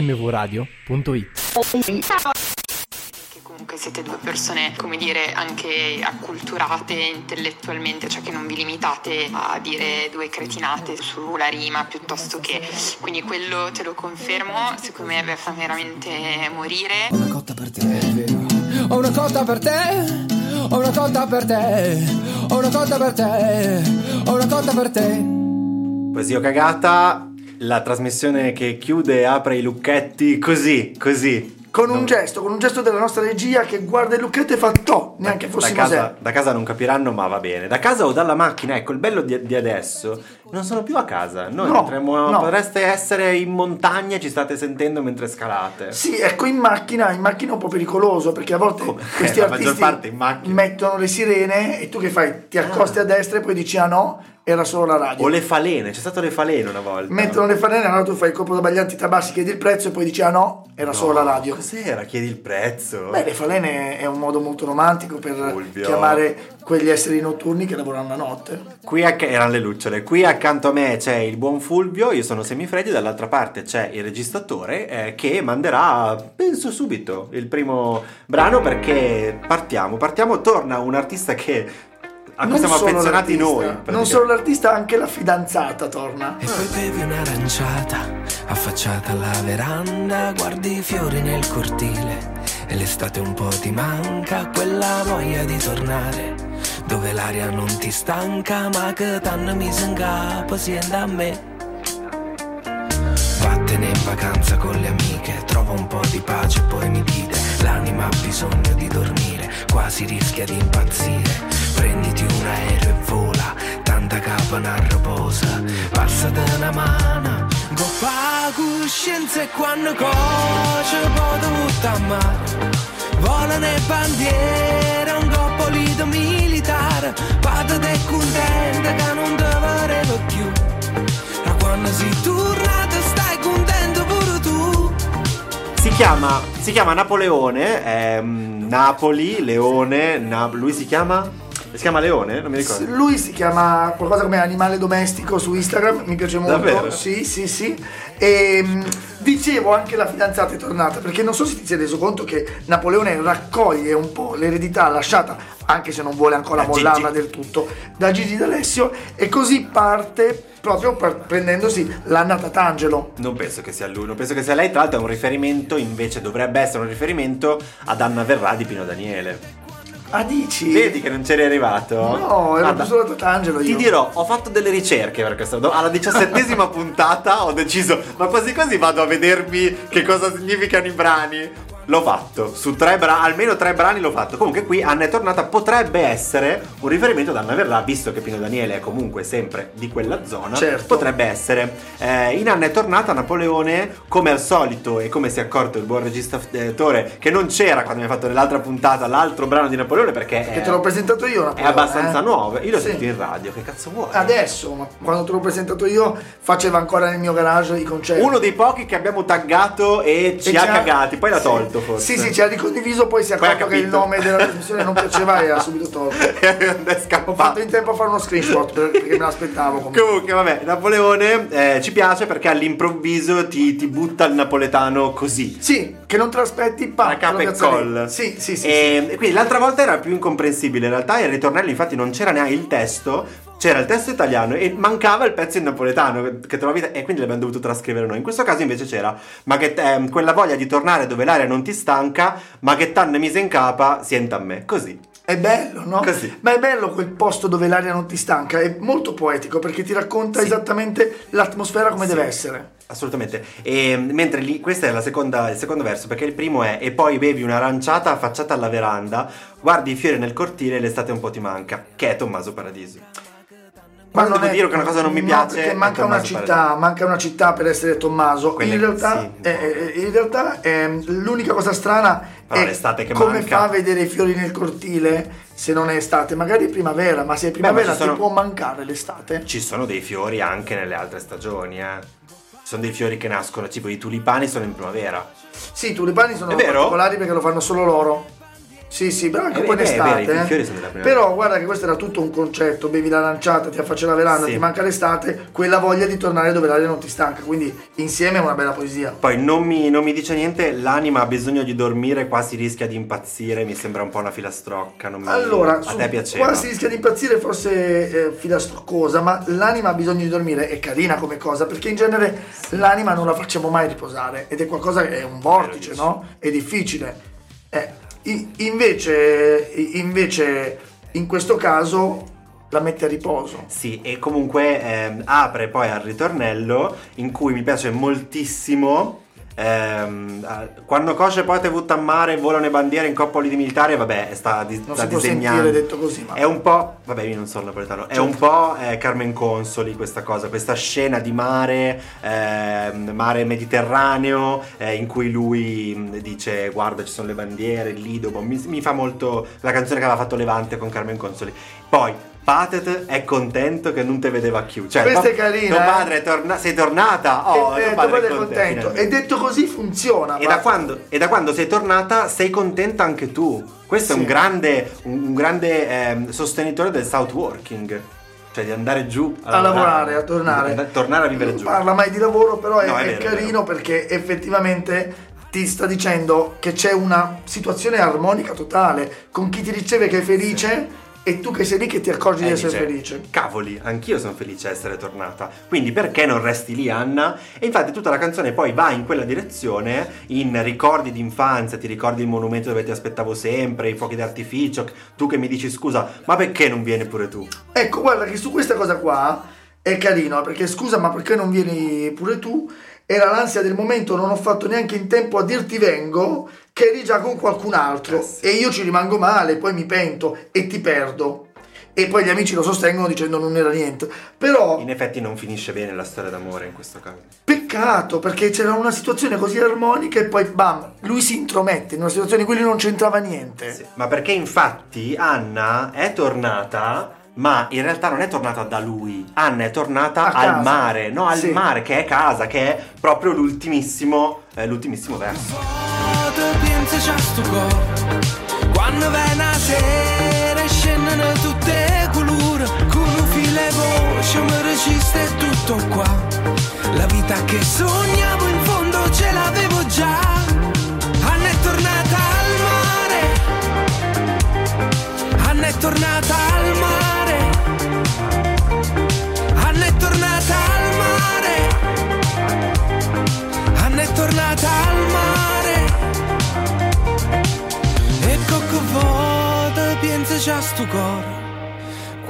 mvradio.it. Che comunque siete due persone, come dire, anche acculturate intellettualmente, cioè che non vi limitate a dire due cretinate sulla rima piuttosto che. Quindi quello te lo confermo, secondo me fa veramente morire. Ho una cotta per te, è vero. Ho una cotta per te. Ho una cotta per te. Ho una cotta per te. Ho una cotta per te. Poesia cagata, la trasmissione che chiude e apre i lucchetti così, così. Con un gesto, con un gesto della nostra regia che guarda il lucchetto e fa to, neanche Da fossimo casa, sé. da casa non capiranno, ma va bene. Da casa o dalla macchina, ecco, il bello di, di adesso, non sono più a casa. Noi No, potremmo, no. potreste essere in montagna e ci state sentendo mentre scalate. Sì, ecco, in macchina, in macchina è un po' pericoloso perché a volte Come? questi maggior artisti mettono le sirene e tu che fai? Ti accosti a destra e poi dici ah no, era solo la radio. O le falene, c'è stato le falene una volta. Mettono le fanene, allora tu fai il colpo da baglianti tabassi, chiedi il prezzo e poi dici ah no, era No, solo la radio. Cos'era? Chiedi il prezzo. Beh, le falene è un modo molto romantico per Fulvio. chiamare quegli esseri notturni che lavorano la notte. Qui acc- erano le lucciole. Qui accanto a me c'è il buon Fulvio, io sono Semifreddi, dall'altra parte c'è il registratore eh, che manderà, penso subito, il primo brano perché partiamo. Partiamo, torna un artista che a cui Non siamo affezionati noi. Non solo l'artista, anche la fidanzata torna. E poi bevi un'aranciata, affacciata alla veranda, guardi i fiori nel cortile e l'estate un po' ti manca, quella voglia di tornare, dove l'aria non ti stanca, ma che t'hanno messo in capo, sienta a me. Vattene in vacanza con le amiche, trova un po' di pace e poi mi dite, l'anima ha bisogno di dormire, quasi rischia di impazzire. Prenditi un aereo e vola, tanta capa non riposa, passate una mano, goppa coscienza e quando coce ti butta a mare. Volano le bandiere, un coppolito militare, vado te contenta che non te più. Ma quando sei tornato stai contento pure tu Si chiama, si chiama Napoleone, ehm, Napoli, Leone, Na- lui si chiama? Si chiama Leone? Non mi ricordo. Lui si chiama qualcosa come animale domestico su Instagram, mi piace molto. Davvero? Sì, sì, sì. E mh, dicevo anche la fidanzata è tornata, perché non so se ti sei reso conto che Napoleone raccoglie un po' l'eredità lasciata, anche se non vuole ancora Da Gigi. mollarla del tutto, da Gigi D'Alessio e così parte proprio prendendosi l'Anna Tatangelo. Non penso che sia lui, non penso che sia lei. Tra l'altro è un riferimento, invece dovrebbe essere un riferimento ad Anna Verrà di Pino Daniele. Ah, dici? Vedi che non c'eri arrivato? No, ero Guarda, solo Tatangelo io. Ti dirò, ho fatto delle ricerche per questo. Alla diciassettesima puntata ho deciso, ma quasi quasi vado a vedermi che cosa significano i brani. L'ho fatto, su tre brani, almeno tre brani l'ho fatto. Comunque qui Anna è tornata, potrebbe essere un riferimento ad Anna Verrà, visto che Pino Daniele è comunque sempre di quella zona. Certo. Potrebbe essere. Eh, in Anna è tornata Napoleone, come al solito, e come si è accorto il buon registratore, che non c'era quando mi ha fatto nell'altra puntata l'altro brano di Napoleone, perché Che è, te l'ho presentato io, è Napoleone, abbastanza eh? nuovo. Io l'ho Sì. sentito in radio, che cazzo vuoi? Adesso, ma quando te l'ho presentato io, faceva ancora nel mio garage i concerti. Uno dei pochi che abbiamo taggato e ci E ha cagati, poi l'ha sì. tolto forse. Sì, sì, ci ha ricondiviso, poi si è accorto che il nome della trasmissione non piaceva e ha subito tolto. è Ho fatto in tempo a fare uno screenshot per- perché me l'aspettavo. comunque. Comunque, vabbè, Napoleone eh, ci piace perché all'improvviso ti, ti butta il napoletano così. Sì, che non te l'aspetti, pa, a capo te lo e colla. Sì, sì, sì. E, e quindi l'altra volta era più incomprensibile. In realtà il ritornello, infatti, non c'era neanche il testo. C'era il testo italiano e mancava il pezzo in napoletano che trovavi e quindi l'abbiamo dovuto trascrivere noi. In questo caso invece c'era ma che ehm, quella voglia di tornare dove l'aria non ti stanca, ma che t'hanno mise in capa, sienta a me. Così. È bello, no? Così. Ma è bello quel posto dove l'aria non ti stanca, è molto poetico perché ti racconta Sì. esattamente l'atmosfera come Sì. deve essere. Assolutamente. E, mentre lì, questo è la seconda, il secondo verso, perché il primo è e poi bevi un'aranciata affacciata alla veranda, guardi i fiori nel cortile e l'estate un po' ti manca, che è Tommaso Paradiso. Quando devo è- dire che una cosa non mi piace, è manca una, città, manca una città per essere Tommaso. In realtà, sì. eh, eh, in realtà ehm, l'unica cosa strana Però è l'estate che come manca. fa a vedere i fiori nel cortile se non è estate. Magari è primavera, ma se è ma primavera ci sono- ti può mancare l'estate. Ci sono dei fiori anche nelle altre stagioni, eh. Sono dei fiori che nascono, tipo i tulipani sono in primavera. Sì, i tulipani sono particolari perché lo fanno solo loro. Sì, sì, però anche Eh, un po' in beh, è vero, estate. i fiori sono della primavera. Però guarda che questo era tutto un concetto, bevi la lanciata, ti affaccia la veranda, Sì. ti manca l'estate, quella voglia di tornare dove l'aria non ti stanca, quindi insieme è una bella poesia. Poi non mi, non mi dice niente, l'anima ha bisogno di dormire, qua si rischia di impazzire, mi sembra un po' una filastrocca. Non mi- Allora, a su- te piaceva? qua si rischia di impazzire forse eh, filastroccosa, ma l'anima ha bisogno di dormire, è carina come cosa, perché in genere l'anima non la facciamo mai riposare ed è qualcosa che è un vortice, no? È difficile. Eh, invece, invece in questo caso la mette a riposo. Sì, e comunque ehm, apre poi al ritornello in cui mi piace moltissimo. Ehm, ah, quando cosce poi te vuttammare volano le bandiere in coppoli di militari vabbè sta, di, Non sta si disegnando detto così, ma è un po' vabbè io non sono napoletano è Certo. un po' eh, Carmen Consoli questa cosa questa scena di mare ehm, mare mediterraneo eh, in cui lui dice guarda ci sono le bandiere il lido mi, mi fa molto la canzone che aveva fatto Levante con Carmen Consoli poi Patet è contento che non te vedeva più cioè, Questa è carina, tuo eh? padre è torna- sei tornata oh Eh, eh, tuo tuo padre padre è è contento, contento. E detto così funziona. E da, quando, e da quando sei tornata sei contenta anche tu. Questo è Sì. un grande, un, grande ehm, sostenitore del south working. Cioè di andare giù a lavorare, a tornare. A tornare a vivere non giù. parla mai di lavoro, però è, No, è è vero, è carino perché effettivamente ti sta dicendo che c'è una situazione armonica totale con chi ti riceve che è felice e tu che sei lì che ti accorgi Eh, di essere dice, felice. Cavoli, anch'io sono felice di essere tornata. Quindi perché non resti lì, Anna? E infatti tutta la canzone poi va in quella direzione, in ricordi d'infanzia, ti ricordi il monumento dove ti aspettavo sempre, i fuochi d'artificio, tu che mi dici scusa, ma perché non vieni pure tu? Ecco, guarda che su questa cosa qua è carino, eh, perché scusa, ma perché non vieni pure tu? Era l'ansia del momento, non ho fatto neanche in tempo a dirti vengo, che eri già con qualcun altro. Eh sì. E io ci rimango male, poi mi pento e ti perdo. E poi gli amici lo sostengono dicendo non era niente. Però In effetti non finisce bene la storia d'amore in questo caso. peccato, perché c'era una situazione così armonica e poi bam, lui si intromette in una situazione in cui lui non c'entrava niente. Sì, Ma perché infatti Anna è tornata, ma in realtà non è tornata da lui. Anna è tornata al mare, no, al Sì. mare, che è casa, che è proprio l'ultimissimo, eh, l'ultimissimo verso. Pensi c'ha sto cuore. Quando vai una sera scendono tutte colore Con un filo e voce mi resiste tutto qua. La vita che sognavo in fondo ce l'avevo già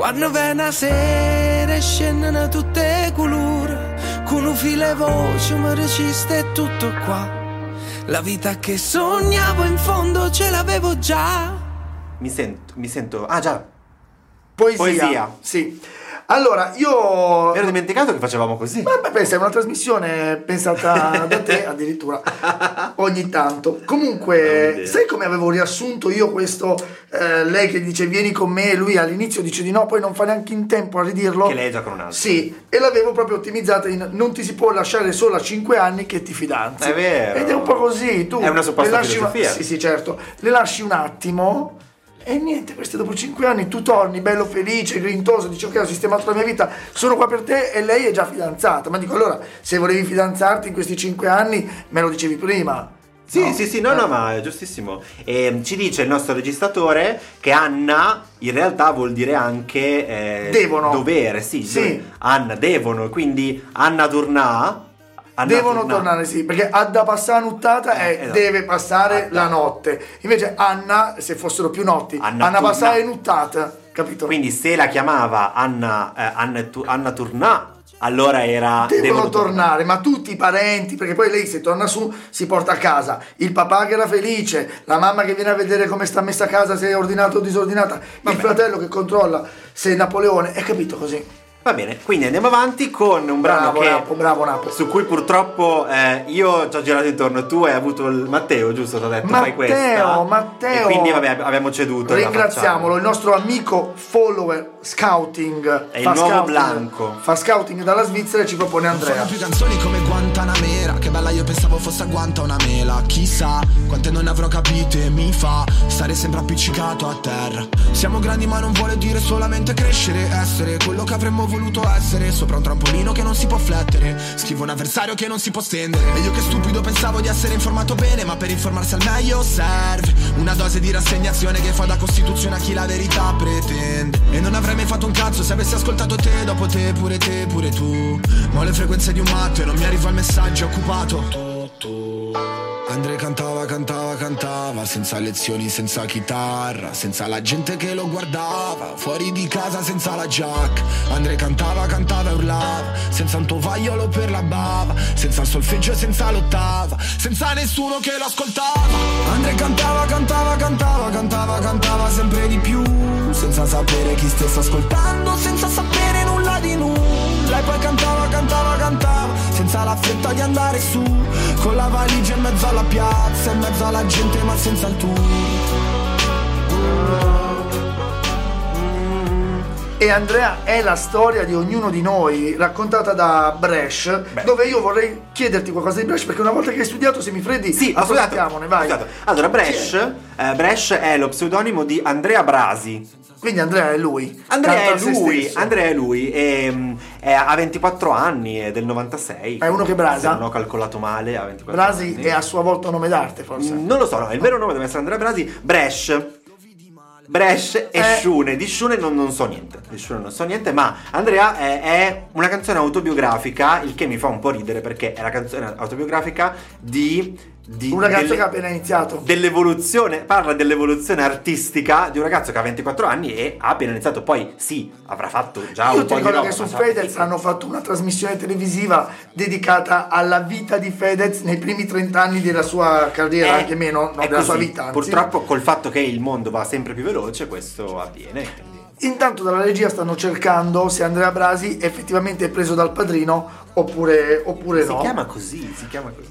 Quando viene una sera scendono tutte colore Con un filo e voce mi resiste tutto qua La vita che sognavo in fondo ce l'avevo già Mi sento, mi sento, ah già, Poesia. Poesia. Sì. Allora, io mi ero dimenticato che facevamo così. Ma beh, pensa, è una trasmissione pensata da te addirittura ogni tanto. Comunque, sai come avevo riassunto io questo? Eh, lei che dice vieni con me, lui all'inizio dice di no, poi non fa neanche in tempo a ridirlo. Che lei è già con un altro. Sì, e l'avevo proprio ottimizzata in non ti si può lasciare solo a 5 anni che ti fidanzi. È vero. Ed è un po' così, tu È una lasci filosofia. Sì, sì, certo. Le lasci un attimo e niente, queste dopo 5 anni tu torni bello felice, grintoso, dici ok ho sistemato la mia vita, sono qua per te e lei è già fidanzata. Ma dico allora, se volevi fidanzarti in questi 5 anni me lo dicevi prima. Sì, No? sì, sì, no, Eh. no, ma è giustissimo. E ci dice il nostro registratore che Anna in realtà vuol dire anche eh, Devono. dovere, sì, Sì. dove- Anna devono, quindi Anna Turnà Anna Devono Turnà. tornare, sì, perché ha da passare nuttata Eh, e esatto. deve passare Ah, la no. notte. Invece Anna, se fossero più notti, Anna Anna, Turna. passare nuttata, capito? Quindi se la chiamava Anna, eh, Anna, Anna Turnà, allora era Devono, tornare, ma tutti i parenti, perché poi lei se torna su si porta a casa il papà che era felice, la mamma che viene a vedere come sta messa a casa, se è ordinata o disordinata, il fratello che controlla se è Napoleone, è capito così? Va bene, quindi andiamo avanti con un brano Bravo che Napo, bravo Napo. su cui purtroppo eh, io ci ho girato intorno, tu hai avuto il Matteo, giusto? Ti ho detto fai questa. Matteo, Matteo. E quindi vabbè, abbiamo ceduto. Ringraziamolo, il nostro amico follower scouting. È il fa nuovo scouting- Blanco. Fa scouting dalla Svizzera e ci propone Andrea. fanno più canzoni come Guantanamera. Che bella io pensavo fosse a Guanta una mela Chissà quante non avrò capite Mi fa stare sempre appiccicato a terra. Siamo grandi ma non vuole dire solamente crescere Essere quello che avremmo voluto essere. Sopra un trampolino che non si può flettere. Scrivo un avversario che non si può stendere. E io che stupido pensavo di essere informato bene Ma per informarsi al meglio serve Una dose di rassegnazione che fa da costituzione a chi la verità pretende. E non avrei mai fatto un cazzo? Se avessi ascoltato te Dopo te, pure te, pure tu. Ma le frequenze di un matto e non mi arriva il messaggio occupato. Tu, tu Andre cantava, cantava, cantava Senza lezioni, senza chitarra Senza la gente che lo guardava Fuori di casa senza la giacca Andre cantava, cantava e urlava Senza un tovagliolo per la bava Senza il solfeggio e senza l'ottava Senza nessuno che lo ascoltava. Andre cantava, cantava, cantava Cantava, cantava sempre di più Senza sapere chi stesse ascoltando Senza sapere nulla di nulla E poi cantava, cantava, cantava Senza la fretta di andare su Con la valigia in mezzo alla piazza In mezzo alla gente ma senza il tour E Andrea è la storia di ognuno di noi, raccontata da Bresh, dove io vorrei chiederti qualcosa di Bresh, perché una volta che hai studiato Semifreddi, Sì, ho studiato. approfittiamone, vai. studiato. Allora, Bresh, eh, Bresh è lo pseudonimo di Andrea Brasi. Quindi Andrea è lui. Andrea è se lui. Andrea è lui, e, mm, è- ha 24 anni, è del 96. È uno che brasa? Se non ho calcolato male, ha 24 Brasi anni. è a sua volta un nome d'arte, forse. Non lo so, no, il vero nome deve essere Andrea Brasi. Bresh. Bresh e Eh. Shune. Di Shune non, non so niente. Di Shune non so niente, ma Andrea è, è una canzone autobiografica, il che mi fa un po' ridere perché è la canzone autobiografica di. Di Un ragazzo delle- che ha appena iniziato. dell'evoluzione, parla dell'evoluzione artistica di un ragazzo che ha 24 anni e ha appena iniziato. Poi sì, avrà fatto già Io un po' di ricordo roba. che su Fedez hanno fatto una trasmissione televisiva dedicata alla vita di Fedez nei primi 30 anni della sua carriera, Eh, anche meno, no, è della sua così. vita. anzi. Purtroppo col fatto che il mondo va sempre più veloce, questo avviene. Intanto dalla regia stanno cercando se Andrea Brasi effettivamente è preso dal padrino oppure, oppure Si no. chiama così, si chiama così.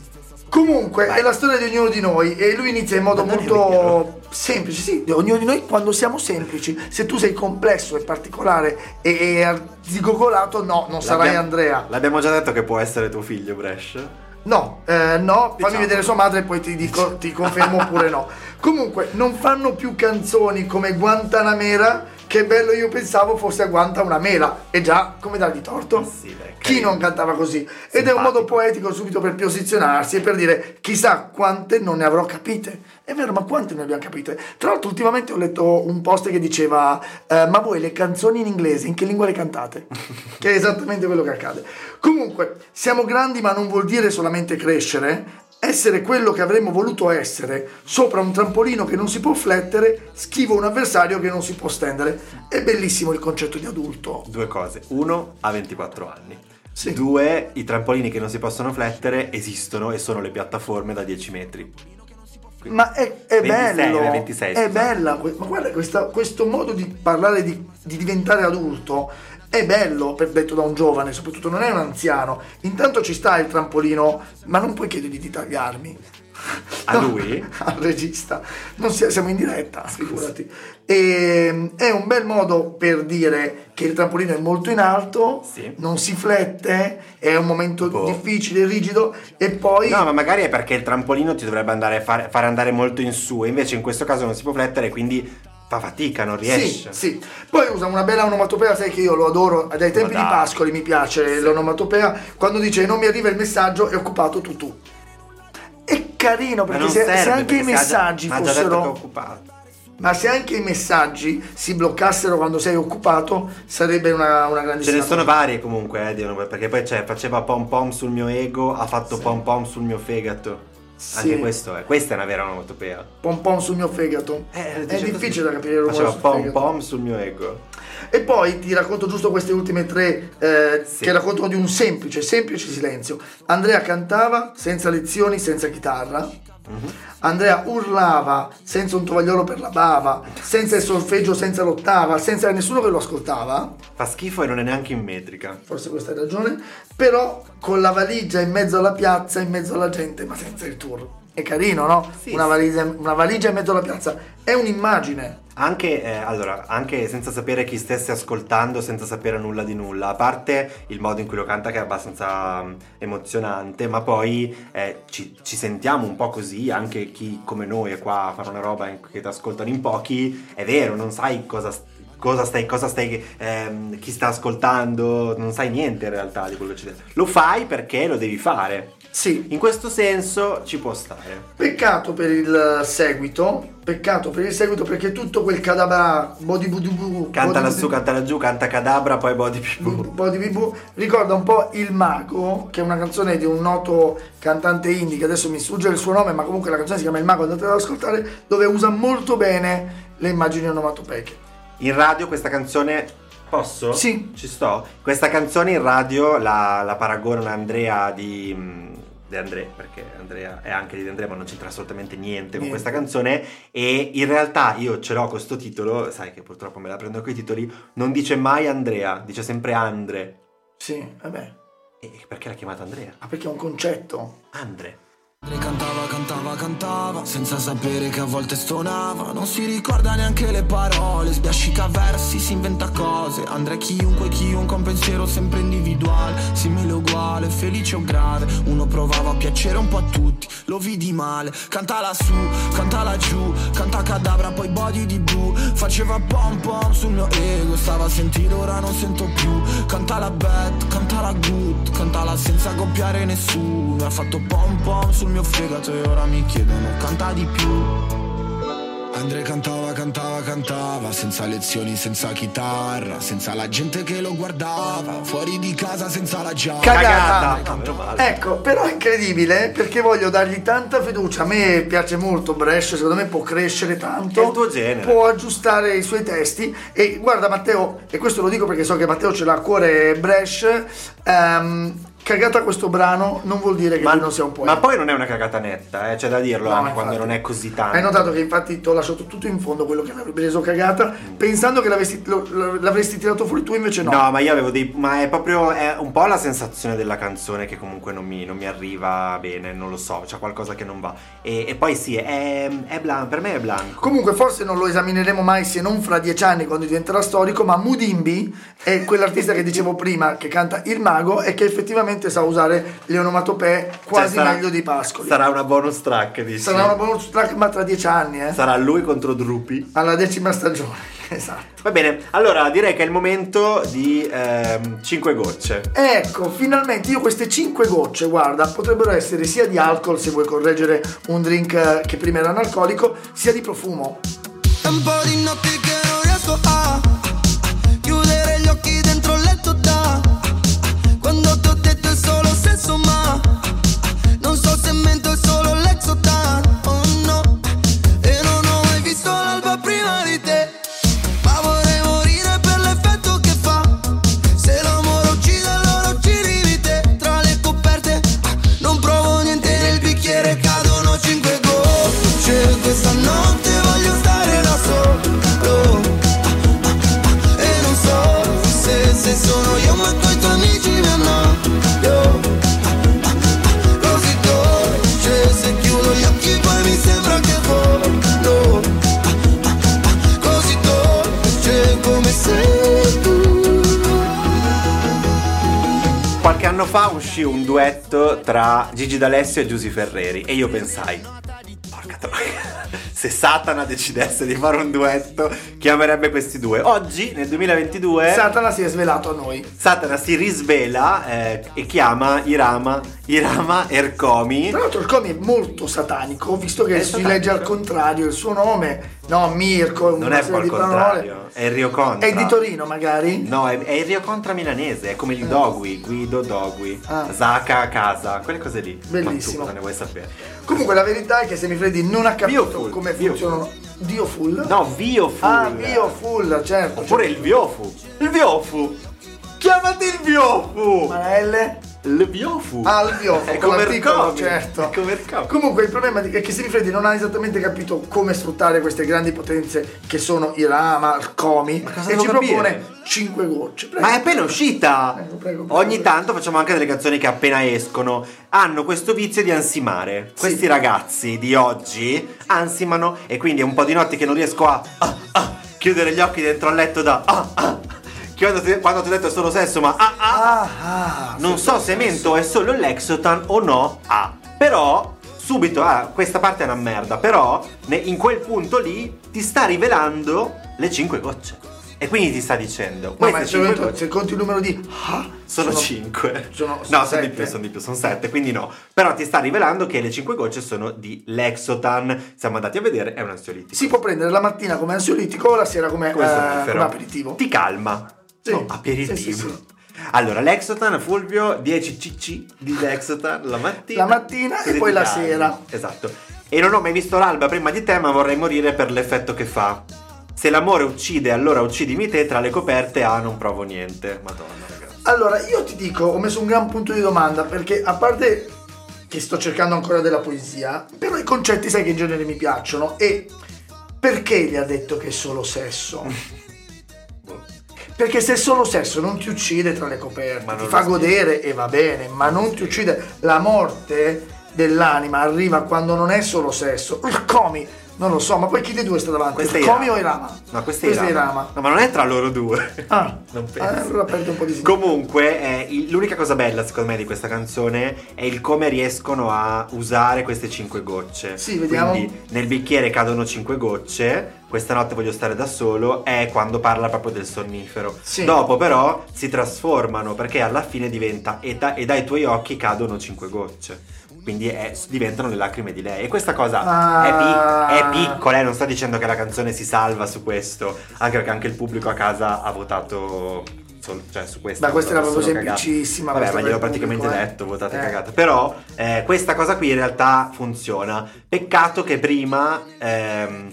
Comunque è la storia di ognuno di noi e lui inizia in modo molto semplice, sì, di ognuno di noi quando siamo semplici. Se tu sei complesso e particolare e, e arzigogolato, no, non sarai L'abbiamo- Andrea. L'abbiamo già detto che può essere tuo figlio, Bresh. No, eh, no, fammi Diciamo. vedere sua madre e poi ti dico, ti confermo oppure no. Comunque, non fanno più canzoni come Guantanamera, che bello io pensavo fosse a Guanta una mela. E già, come dargli torto? Sì, dai, Chi non cantava così? Ed è un modo Simpatico. poetico subito per posizionarsi e per dire chissà quante non ne avrò capite. È vero, ma quante ne abbiamo capite? Tra l'altro ultimamente ho letto un post che diceva eh, ma voi le canzoni in inglese in che lingua le cantate? che è esattamente quello che accade. Comunque, siamo grandi ma non vuol dire solamente crescere. Essere quello che avremmo voluto essere, sopra un trampolino che non si può flettere, schivo un avversario che non si può stendere. È bellissimo il concetto di adulto. Due cose. Uno, ha 24 anni. Sì. Due, i trampolini che non si possono flettere esistono e sono le piattaforme da 10 metri. Quindi- Ma è, è 26, bello, eh, 26, è scusa. bella, ma guarda questa- questo modo di parlare di, di diventare adulto è bello, per, detto da un giovane, soprattutto non è un anziano. Intanto ci sta il trampolino, ma non puoi chiedergli di tagliarmi. A lui? Al regista. Non si- siamo in diretta, figurati. E, è un bel modo per dire che il trampolino è molto in alto, Sì. non si flette, è un momento Boh. difficile, rigido, e poi... No, ma magari è perché il trampolino ti dovrebbe andare a fare, fare andare molto in su, e invece in questo caso non si può flettere, quindi fa fatica, non Sì, riesce. sì. Poi usa una bella onomatopea, sai che io lo adoro, dai tempi di. Pascoli mi piace l'onomatopea, quando dice non mi arriva il messaggio è occupato tu tu. È carino perché se, se anche i perché già- messaggi ha fossero... Ma se anche i messaggi si bloccassero quando sei occupato sarebbe una, una Ce grandissima ne sono varie comunque, eh, perché poi c'è, faceva pom pom sul mio ego, ha fatto pom pom sul mio fegato. Sì. Anche questo è, questa è una vera onomatopea. Pom pom sul mio fegato. Eh, è difficile da capire il rumore Faceva pom fegato. pom sul mio ego. E poi ti racconto giusto queste ultime tre eh, Sì. che raccontano di un semplice, semplice silenzio. Andrea cantava senza lezioni, senza chitarra. Mhm. Andrea urlava senza un tovagliolo per la bava, senza il solfeggio, senza l'ottava, senza nessuno che lo ascoltava. Fa schifo e non è neanche in metrica. Forse questa è ragione. Però con la valigia in mezzo alla piazza, in mezzo alla gente, ma senza il tour. È carino, no? Sì, una, valigia, una valigia in mezzo alla piazza è un'immagine. Anche, eh, allora, anche senza sapere chi stesse ascoltando, senza sapere nulla di nulla, a parte il modo in cui lo canta che è abbastanza mm, emozionante, ma poi eh, ci, ci sentiamo un po' così, anche chi come noi è qua a fare una roba in- che ti ascoltano in pochi, è vero, non sai cosa... Cosa stai, cosa stai, ehm, chi sta ascoltando, non sai niente in realtà di quello che c'è. Lo fai perché lo devi fare. Sì, In questo senso ci può stare. peccato per il seguito, peccato per il seguito perché tutto quel cadabra body budu Canta lassù, canta laggiù, canta cadabra, poi body più. Body Bibu ricorda un po' Il Mago, che è una canzone di un noto cantante indie, che adesso mi sfugge il suo nome, ma comunque la canzone si chiama Il Mago, andatela ad ascoltare, dove usa molto bene le immagini onomatopeiche. In radio questa canzone. Posso? Sì. Ci sto? Questa canzone in radio la, la paragonano Andrea di. Di Andrea, perché Andrea è anche di Andrea, ma non c'entra assolutamente niente con Niente. questa canzone. E in realtà io ce l'ho questo titolo, sai che purtroppo me la prendo con i titoli. Non dice mai Andrea, dice sempre Andre. Sì, vabbè. E perché l'ha chiamato Andrea? Ah, perché è un concetto. Andre. Cantava, cantava, cantava, senza sapere che a volte stonava. Non si ricorda neanche le parole, sbiascica versi, si inventa cose. Andre è chiunque, chiunque, un pensiero sempre individuale, simile uguale, felice o grave. Uno provava a piacere un po' a tutti, lo vidi male. Canta lassù, canta laggiù, canta cadabra, poi body di blu. Faceva pom pom sul mio ego, stava a sentire, ora non sento più. Canta la bad, canta la good, cantala senza copiare nessuno. Ha fatto pom pom sul mio fegato e ora mi chiedono, canta di più. Andre cantava, cantava, cantava, senza lezioni, senza chitarra, senza la gente che lo guardava, fuori di casa senza la giacca. Cagata. Male. Ecco, però è incredibile perché voglio dargli tanta fiducia. A me piace molto Brescia, secondo me può crescere tanto. È il tuo genere. Può aggiustare i suoi testi. E guarda, Matteo, e questo lo dico perché so che Matteo ce l'ha a cuore Brescia. ehm, cagata questo brano non vuol dire che lui non sia un poeta. ma poi non è una cagata netta, eh, c'è da dirlo No, anche infatti. quando non è così tanto. Hai notato che infatti ti ho lasciato tutto in fondo quello che avrebbe reso cagata, pensando che l'avresti, lo- l'avresti tirato fuori tu, invece no. No, ma io avevo dei. Ma è proprio. È un po' la sensazione della canzone che comunque non mi, non mi arriva bene, non lo so, c'è qualcosa che non va. E, e poi sì, è, è blanco. Per me è blanco. Comunque forse non lo esamineremo mai se non fra dieci anni quando diventerà storico, ma Mudimbi è quell'artista che dicevo prima che canta Il Mago e che effettivamente sa usare le onomatopee quasi Cioè, sarà- meglio di Pascoli. Sarà una bonus track, dici? Sarà una bonus track ma tra dieci anni, eh? Sarà lui contro Drupi. Alla decima stagione, esatto. Va bene, allora direi che è il momento di 5 gocce. Ecco, finalmente io queste 5 gocce, guarda, potrebbero essere sia di alcol se vuoi correggere un drink eh, che prima era analcolico, sia di profumo. È un po' di notti che non riesco a tra Gigi D'Alessio e Giusy Ferreri e io pensai, porca troia, se Satana decidesse di fare un duetto chiamerebbe questi due. Oggi, nel 2022, Satana si è svelato a noi. Satana si risvela eh, e chiama Irama, Irama Ercomi. Tra l'altro il comi è molto satanico, visto che È si satanico. legge al contrario il suo nome, no, Mirko, Non è al parole. contrario, è il Rio Contra. È di Torino magari? No, è, è il Rio Contra milanese, è come il Dogui, Guido Dogui, Ah. Zaka casa, quelle cose lì. Bellissimo. Ma tu ne vuoi sapere? Comunque la verità è che Semifreddi non ha capito Biofull, come funzionano. Dio full? No, Viofu. Ah, Biofull, certo. Oppure il Viofu. Il Viofu. Chiamati il Viofu. Ma la L? L'Biofu. Ah, il biofu, È come l'articolo, Ercomi. certo. È come. Comunque il problema è che Sinifredi non ha esattamente capito come sfruttare queste grandi potenze che sono i Rama, il Comi cosa e ci capire? propone 5 gocce. Prego. Ma è appena uscita! Prego, prego, Ogni tanto facciamo anche delle canzoni che appena escono hanno questo vizio di ansimare. Questi ragazzi di oggi ansimano e quindi è un po' di notti che non riesco a ah, ah, chiudere gli occhi dentro al letto da ah, ah. Quando ti, quando ti ho detto è solo sesso, ma ah, ah, Ah, ah, non so se mento è solo l'exotan o no ah. Però subito, ah, questa parte è una merda, però ne- in quel punto lì ti sta rivelando le 5 gocce. E quindi ti sta dicendo, No, queste ma se, 5 conti- gocce se conti il numero di ah, sono 5. sono- no, sono sono di sette. più, sono di più, sono 7, quindi no. Però ti sta rivelando che le 5 gocce sono di Lexotan. Siamo andati a vedere, è un ansiolitico. si può prendere la mattina come ansiolitico o la sera come, Come eh, come aperitivo. Ti calma. Sì, No, aperitivo. sì, sì. Allora, Lexotan, Fulvio, 10 cc di Lexotan la mattina. La mattina e poi la sera. Esatto. E non ho mai visto l'alba prima di te, ma vorrei morire per l'effetto che fa. Se l'amore uccide, allora uccidimi te, tra le coperte, ah, non provo niente. Madonna, ragazzi. Allora, io ti dico, ho messo un gran punto di domanda perché a parte che sto cercando ancora della poesia, però i concetti sai che in genere mi piacciono e perché gli ha detto che è solo sesso? Perché se solo sesso non ti uccide tra le coperte, ti fa godere e va bene, ma non ti uccide. La morte dell'anima arriva quando non è solo sesso. Il comi, non lo so, ma poi chi dei due sta davanti? Questo è il comi o Irama? No, questo è Irama. No, ma non è tra loro due. Ah, Non penso. allora perdo un po' di significato. Comunque, eh, il- l'unica cosa bella secondo me di questa canzone è il come riescono a usare queste cinque gocce. Sì, vediamo. Quindi nel bicchiere cadono cinque gocce. Questa notte voglio stare da solo. È quando parla proprio del sonnifero. Sì. Dopo, però, si trasformano perché alla fine diventa e, da- e dai tuoi occhi cadono cinque gocce. Quindi è- diventano le lacrime di lei. E questa cosa Ah. è, pi- è piccola. eh, Non sto dicendo che la canzone si salva su questo. Anche perché anche il pubblico a casa ha votato. sol- cioè, su questa. Ma questa era proprio solo cagate. semplicissima, Vabbè, ma gliel'ho praticamente pubblico, eh. detto, votate Eh. cagate. Però eh, questa cosa qui in realtà funziona. Peccato che prima ehm,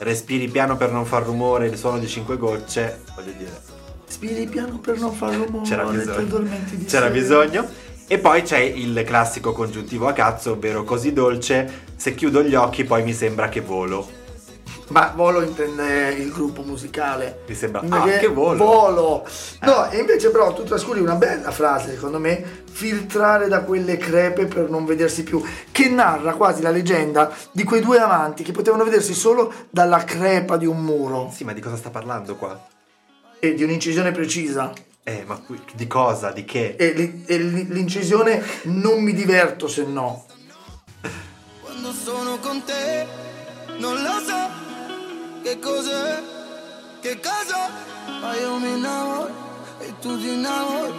respiri piano per non far rumore, il suono di cinque gocce. Voglio dire, Spiri piano per non far rumore. c'era bisogno. C'era sera. bisogno. E poi c'è il classico congiuntivo a cazzo, ovvero così dolce. Se chiudo gli occhi, poi mi sembra che volo. Ma Volo intende il gruppo musicale. Mi sembra- ah, che Volo. Volo. No, e invece però tu trascuri una bella frase, secondo me, filtrare da quelle crepe per non vedersi più, che narra quasi la leggenda di quei due amanti che potevano vedersi solo dalla crepa di un muro Sì, ma di cosa sta parlando qua? e di un'incisione precisa. Eh, ma di cosa? Di che? E, li- e li- l'incisione non mi diverto se no. Quando sono con te, non lo so che cos'è, che cosa, ma io mi innamoro e tu ti innamori.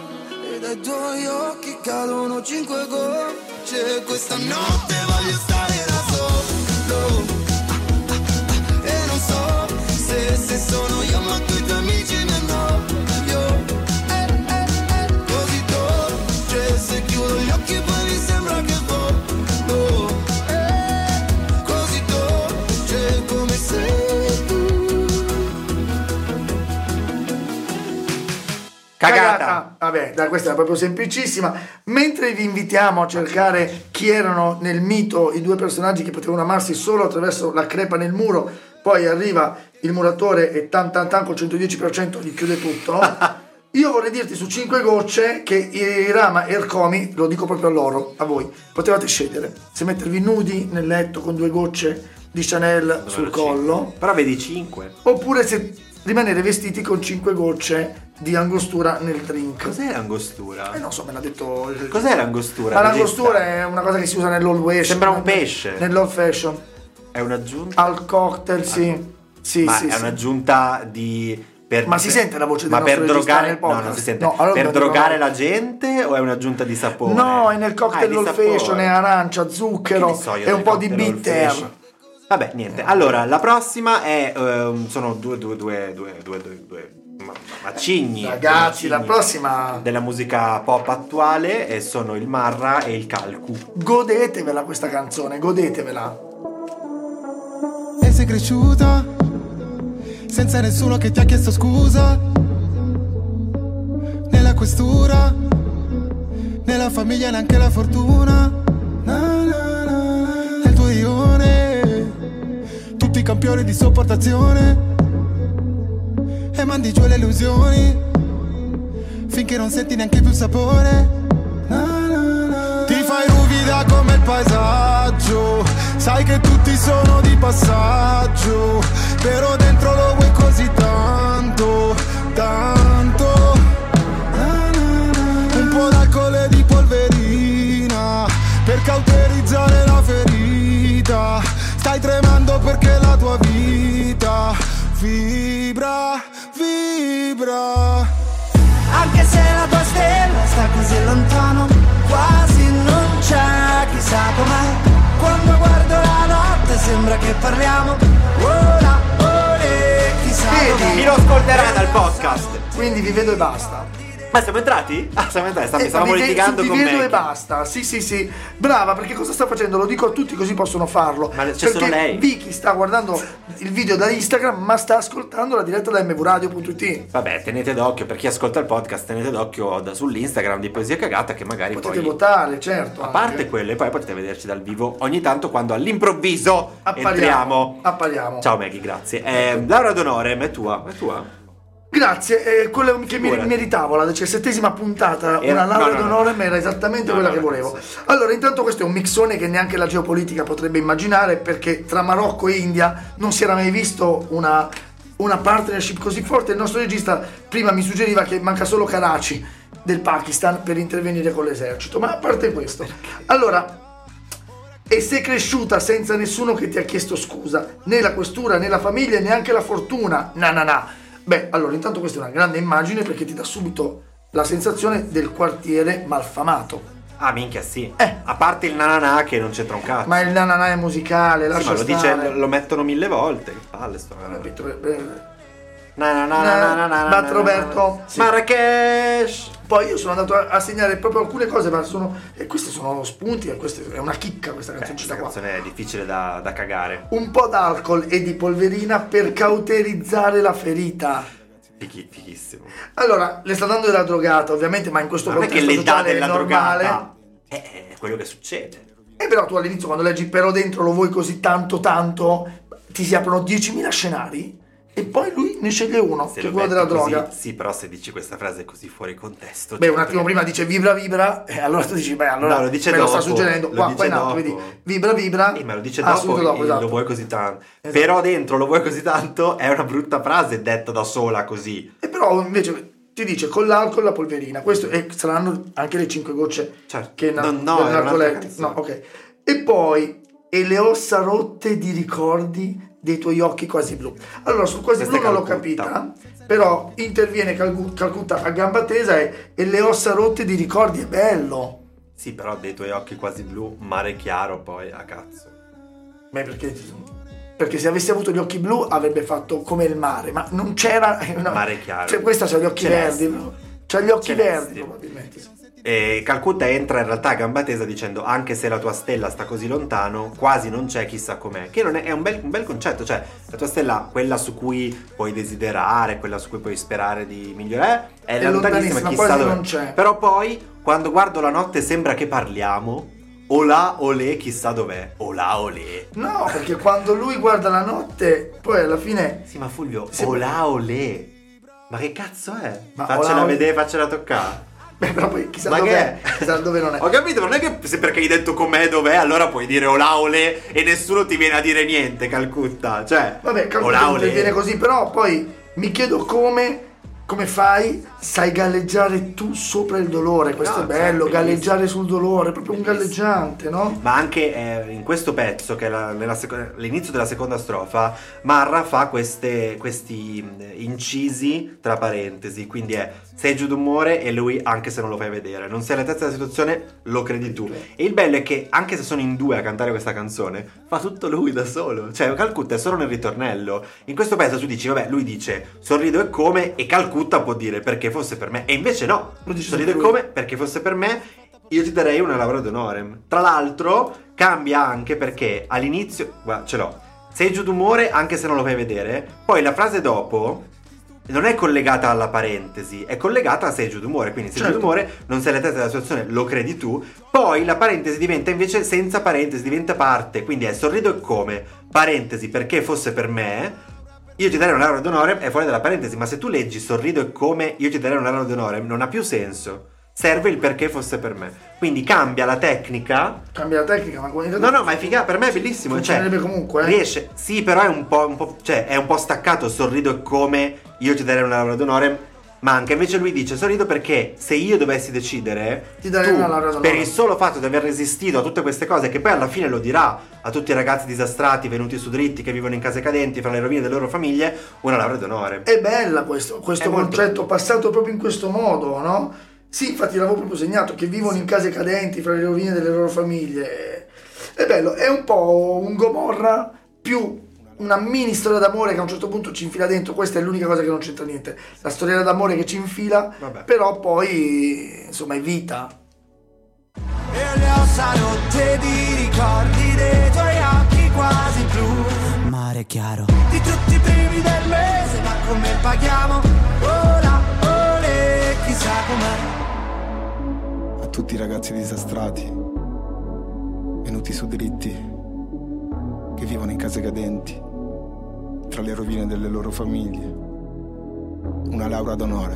E dai tuoi occhi cadono cinque gocce. Questa notte voglio stare da solo. Ah, ah, ah, e non so se, se sono io ma questa è proprio semplicissima. Mentre vi invitiamo a cercare chi erano nel mito i due personaggi che potevano amarsi solo attraverso la crepa nel muro, poi arriva il muratore e tan tan tan col 110% gli chiude tutto. Io vorrei dirti su 5 gocce che i Rama e Ercomi, lo dico proprio a loro, a voi, potevate scegliere se mettervi nudi nel letto con due gocce di Chanel sul collo Però vedi 5. oppure se rimanere vestiti con 5 gocce di angostura nel drink. Cos'è l'angostura? Eh, non so, me l'ha detto. Cos'è l'angostura? Ma l'angostura è una cosa che si usa nell'old fashion. Sembra un pesce. Nell'old fashion. È un'aggiunta? Al cocktail, sì. Sì, ma sì, è sì. un'aggiunta di... Per, Ma si sente la voce del Ma per drogare... No, non si sente. No, allora per drogare la gente o è un'aggiunta di sapore? No, è nel cocktail Ah, old fashion, è arancia, Che zucchero so e un po' di bitter. Vabbè, niente. Allora, la prossima è... ehm, sono due, due, due, due, due, due, due ma- macigni. Ragazzi, la prossima Della musica pop attuale e sono il Marra e il Calcu. godetevela questa canzone, godetevela. E sei cresciuta senza nessuno che ti ha chiesto scusa. Nella questura Nella famiglia neanche la fortuna. Na, na, na, Nel tuo ione. Tutti campioni di sopportazione. E mandi giù le illusioni. Finché non senti neanche più sapore. Na, na, na. Ti fai ruvida come il paesaggio. Sai che tutti sono di passaggio. Però dentro lo vuoi così tanto, tanto. Un po' d'alcol e di polverina. Per cauterizzare la ferita. Stai tremando perché la tua vita vibra, vibra. Anche se la tua stella sta così lontano, quasi non c'è chissà com'è. Quando guardo la notte sembra che parliamo, ora, ore, chissà Vedi? Chi lo ascolterà dal podcast? Quindi vi vedo e basta. Ma siamo entrati? Ah, siamo entrati, stav- Eh, stavamo ma litigando con me. e basta. Sì, sì, sì. Brava, perché cosa sta facendo? Lo dico a tutti così possono farlo. Ma c'è perché solo lei. Vicky sta guardando il video da Instagram, ma sta ascoltando la diretta da mvradio.it. Vabbè, tenete d'occhio, per chi ascolta il podcast, tenete d'occhio da- sull'Instagram di Poesia Cagata che magari Potete poi... votare, certo. A parte anche. quello, e poi potete vederci dal vivo ogni tanto quando all'improvviso Appariamo. entriamo. Appariamo. Ciao Maggie, grazie. Eh, Laura D'Onore, è tua? È tua? Grazie, eh, quello che mi Figurati. meritavo, la diciassettesima puntata, Era- una laurea no, no, no. d'onore, ma era esattamente No, quella no, che no, volevo. Allora, intanto questo è un mixone che neanche la geopolitica potrebbe immaginare, perché tra Marocco e India non si era mai visto una, una partnership così forte. Il nostro regista prima mi suggeriva che manca solo Karachi del Pakistan per intervenire con l'esercito, ma a parte questo. Allora, e sei cresciuta senza nessuno che ti ha chiesto scusa, né la questura, né la famiglia, neanche la fortuna. Na na na. Beh, allora intanto questa è una grande immagine perché ti dà subito la sensazione del quartiere malfamato. Ah, minchia, sì. Eh. A parte il nananà che non c'entra un cazzo. Ma il na na na è musicale, Sì, lascia ma lo, dice, lo, mettono mille volte. Che palle sto. Capito? Eh, Na, na, na, na, na, na, na, Bat na, Roberto. Sì. Marrakesh. Poi io sono andato a, a segnare proprio alcune cose, ma sono. E questi sono spunti, e questa è una chicca questa Beh, canzoncina questa qua. canzone è difficile da, da cagare. Un po' d'alcol e di polverina per cauterizzare la ferita. Fighi- fighissimo. Allora, le sta dando della drogata, ovviamente, ma in questo Ma non è che contesto le dà è della normale. drogata. Eh, È quello che succede. E però tu all'inizio quando leggi però dentro lo vuoi così tanto tanto, ti si aprono 10.000 scenari e poi lui ne sceglie uno, Se che è lo quello della così- droga. Sì, però se dici questa frase così fuori contesto. Beh, cioè, un attimo prima dice vibra vibra, e allora tu dici, beh, allora No, lo dice me lo sta dopo, suggerendo. lo Qua, qua in alto, dopo. vedi, vibra vibra. Eh, ma lo dice dopo, dopo, esatto. lo vuoi così tanto. Esatto. Però dentro lo vuoi così tanto è una brutta frase detta da sola così. E però invece ti dice con l'alcol la polverina, questo e saranno anche le 5 gocce Certo. che na- No, no. No, ok. E poi e le ossa rotte di ricordi dei tuoi occhi quasi blu. Allora, sul quasi Questa blu non l'ho capita, però interviene Calcu- Calcutta a gamba tesa e, e le ossa rotte di ricordi è bello. Sì, però dei tuoi occhi quasi blu, mare chiaro poi a cazzo. Beh, perché, perché se avessi avuto gli occhi blu avrebbe fatto come il mare, ma non c'era... no. Mare chiaro. Cioè, questa c'ha gli occhi Celesti. verdi. C'ha gli occhi Celesti. verdi, probabilmente. E Calcutta entra in realtà a gamba tesa dicendo anche se la tua stella sta così lontano, quasi non c'è chissà com'è. Che non è, è un, bel, un bel concetto, cioè la tua stella, quella su cui puoi desiderare, quella su cui puoi sperare di migliorare, è, È lontanissima, chissà dove. non c'è. Però poi, quando guardo la notte sembra che parliamo, o là o lì, chissà dov'è, o là o lì. No, perché quando lui guarda la notte, poi alla fine... Sì, ma Fulvio, Sì, o là o lì. Ma che cazzo è? Ma faccela olà vedere, faccela toccare. Beh, però poi chissà dov'è, è? chissà dove non è. Ho capito, non è che se perché hai detto com'è dov'è, allora puoi dire olà olè e nessuno ti viene a dire niente, Calcutta. Cioè, Vabbè, calcolo olè. viene così, però poi mi chiedo come, come fai, sai galleggiare tu sopra il dolore, questo No, è bello, certo, galleggiare sul dolore, proprio un galleggiante, no? Ma anche eh, in questo pezzo, che è la- nella l'inizio della seconda strofa, Marra fa queste- questi mh, incisi tra parentesi. Quindi è sei giù d'umore e lui, anche se non lo fai vedere, non sei all'altezza della situazione, lo credi tu. E il bello è che, anche se sono in due a cantare questa canzone, fa tutto lui da solo. Cioè, Calcutta è solo nel ritornello. In questo pezzo tu dici, vabbè, lui dice sorrido e come, e Calcutta può dire perché fosse per me. E invece no, Lo dice sorrido e lui. come, perché fosse per me, io ti darei una laurea d'onore. Tra l'altro, cambia anche perché all'inizio, guarda, ce l'ho. Sei giù d'umore anche se non lo fai vedere. Poi la frase dopo non è collegata alla parentesi, è collegata a sei giù d'umore. Quindi sei giù Certo. d'umore, non sei all'altezza della situazione, lo credi tu. Poi la parentesi diventa invece senza parentesi, diventa parte. Quindi è sorrido e come. Parentesi perché fosse per me. Io ti darei un euro d'onore, è fuori dalla parentesi, ma se tu leggi sorrido e come io ti darei un euro d'onore, non ha più senso. Serve il perché fosse per me. Quindi cambia la tecnica Cambia la tecnica, ma in No, no, ma è figa, per me è bellissimo. Cioè, comunque, eh. Riesce, sì, però è un po', un po', cioè, è un po' staccato. Sorrido come io ti darei una laurea d'onore. Manca, invece lui dice sorrido perché se io dovessi decidere, Ti darei tu, una laurea d'onore. per il solo fatto di aver resistito a tutte queste cose, che poi alla fine lo dirà a tutti i ragazzi disastrati, venuti su dritti, che vivono in case cadenti, fra le rovine delle loro famiglie, una laurea d'onore. È bella questo, questo È concetto passato proprio in questo modo, no? Sì, infatti l'avevo proprio segnato, che vivono in case cadenti fra le rovine delle loro famiglie. È bello, è un po' un Gomorra più una mini storia d'amore che a un certo punto ci infila dentro, questa è l'unica cosa che non c'entra niente. La storia d'amore che ci infila, Vabbè. però poi insomma è vita. E le ossa rotte di ricordi dei tuoi occhi quasi blu Mare chiaro Di tutti i primi del mese ma come paghiamo Ora, ore, chissà com'è tutti i ragazzi disastrati, venuti su dritti, che vivono in case cadenti, tra le rovine delle loro famiglie. Una laurea d'onore.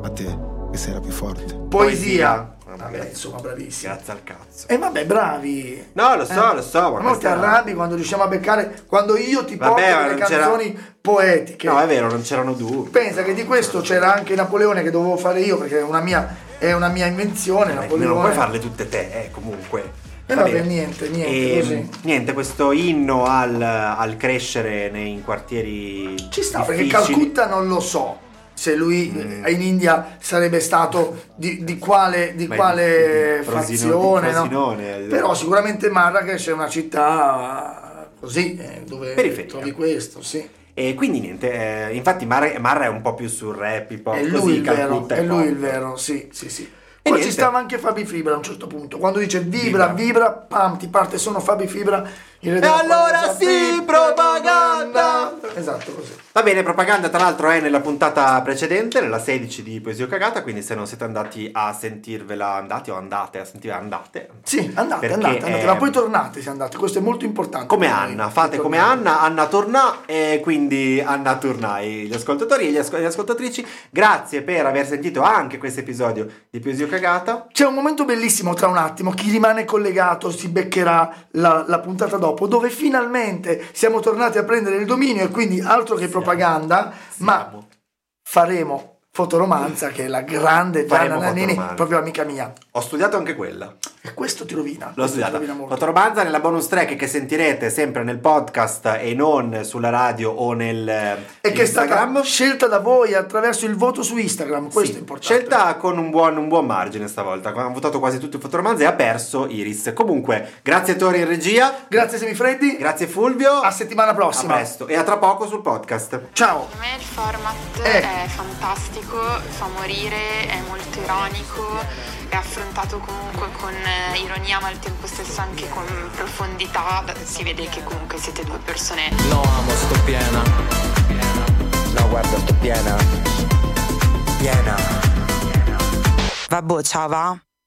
A te, che sei la più forte. Poesia. Vabbè. Vabbè, insomma, bravissimo. Grazie al cazzo. E vabbè, bravi. No, lo so, Eh. lo so. Ma Ma ti arrabbi quando riusciamo a beccare, quando io ti Vabbè, porto delle non c'era- canzoni poetiche. No, è vero, non c'erano dubbi. Pensa che di questo c'era anche Napoleone che dovevo fare io perché è una mia, è una mia invenzione. Eh, Napoleone. Non puoi farle tutte te, eh, comunque. Eh, Va vabbè, bene. niente, niente, E, così. niente, questo inno al, al crescere nei quartieri. Ci sta perché difficili. Calcutta non lo so se lui Mm. in India sarebbe stato di, di quale, di quale fazione. no? Eh. Però sicuramente Marrakesh è una città così eh, dove Periferia. trovi questo, sì. E quindi niente, eh, infatti Marra, Marra è un po' più sul rap, hip hop, È lui il vero, Calcutta è lui il vero, sì, sì, sì. Poi ci stava anche Fabi Fibra a un certo punto, quando dice vibra, Vibra. vibra, pam, ti parte sono Fabi Fibra. E allora sì, propaganda! Esatto, così. Va bene, propaganda tra l'altro è nella puntata precedente, nella 16 di Poesia Cagata, quindi se non siete andati a sentirvela, andati o andate a sentirla, andate. Sì, andate, Perché andate, andate, è- ma poi tornate se andate, questo è molto importante. Come Anna, fate come. Anna, Anna torna e quindi Anna tornai, gli ascoltatori e gli ascol- le ascoltatrici. Grazie per aver sentito anche questo episodio di Poesia Cagata. C'è un momento bellissimo tra un attimo, chi rimane collegato si beccherà la, la puntata dopo, dove finalmente siamo tornati a prendere il dominio e quindi altro che propaganda, ma Siamo. faremo fotoromanza che è la grande Gianna Nannini, proprio amica mia. Ho studiato anche quella. E questo ti rovina. L'ho studiata. rovina molto. Fotoromanza nella bonus track che sentirete sempre nel podcast e non sulla radio o nel E che è stata Instagram. scelta da voi attraverso il voto su Instagram, questo Sì, è importante. Scelta con un buon, un buon margine stavolta. Hanno votato quasi tutti i fotoromanzi e ha perso Iris. Comunque, grazie Tori in regia. Grazie Semifreddi, Grazie Fulvio. a settimana A prossima. presto e a tra poco sul podcast. Ciao. Secondo me il format Eh. è fantastico, fa morire, è molto ironico, è affrontato comunque con eh, ironia ma al tempo stesso anche con profondità. Si vede che comunque siete due persone Lo amo, sto piena. No, guarda, sto piena. Piena. Vabbè, ciao va.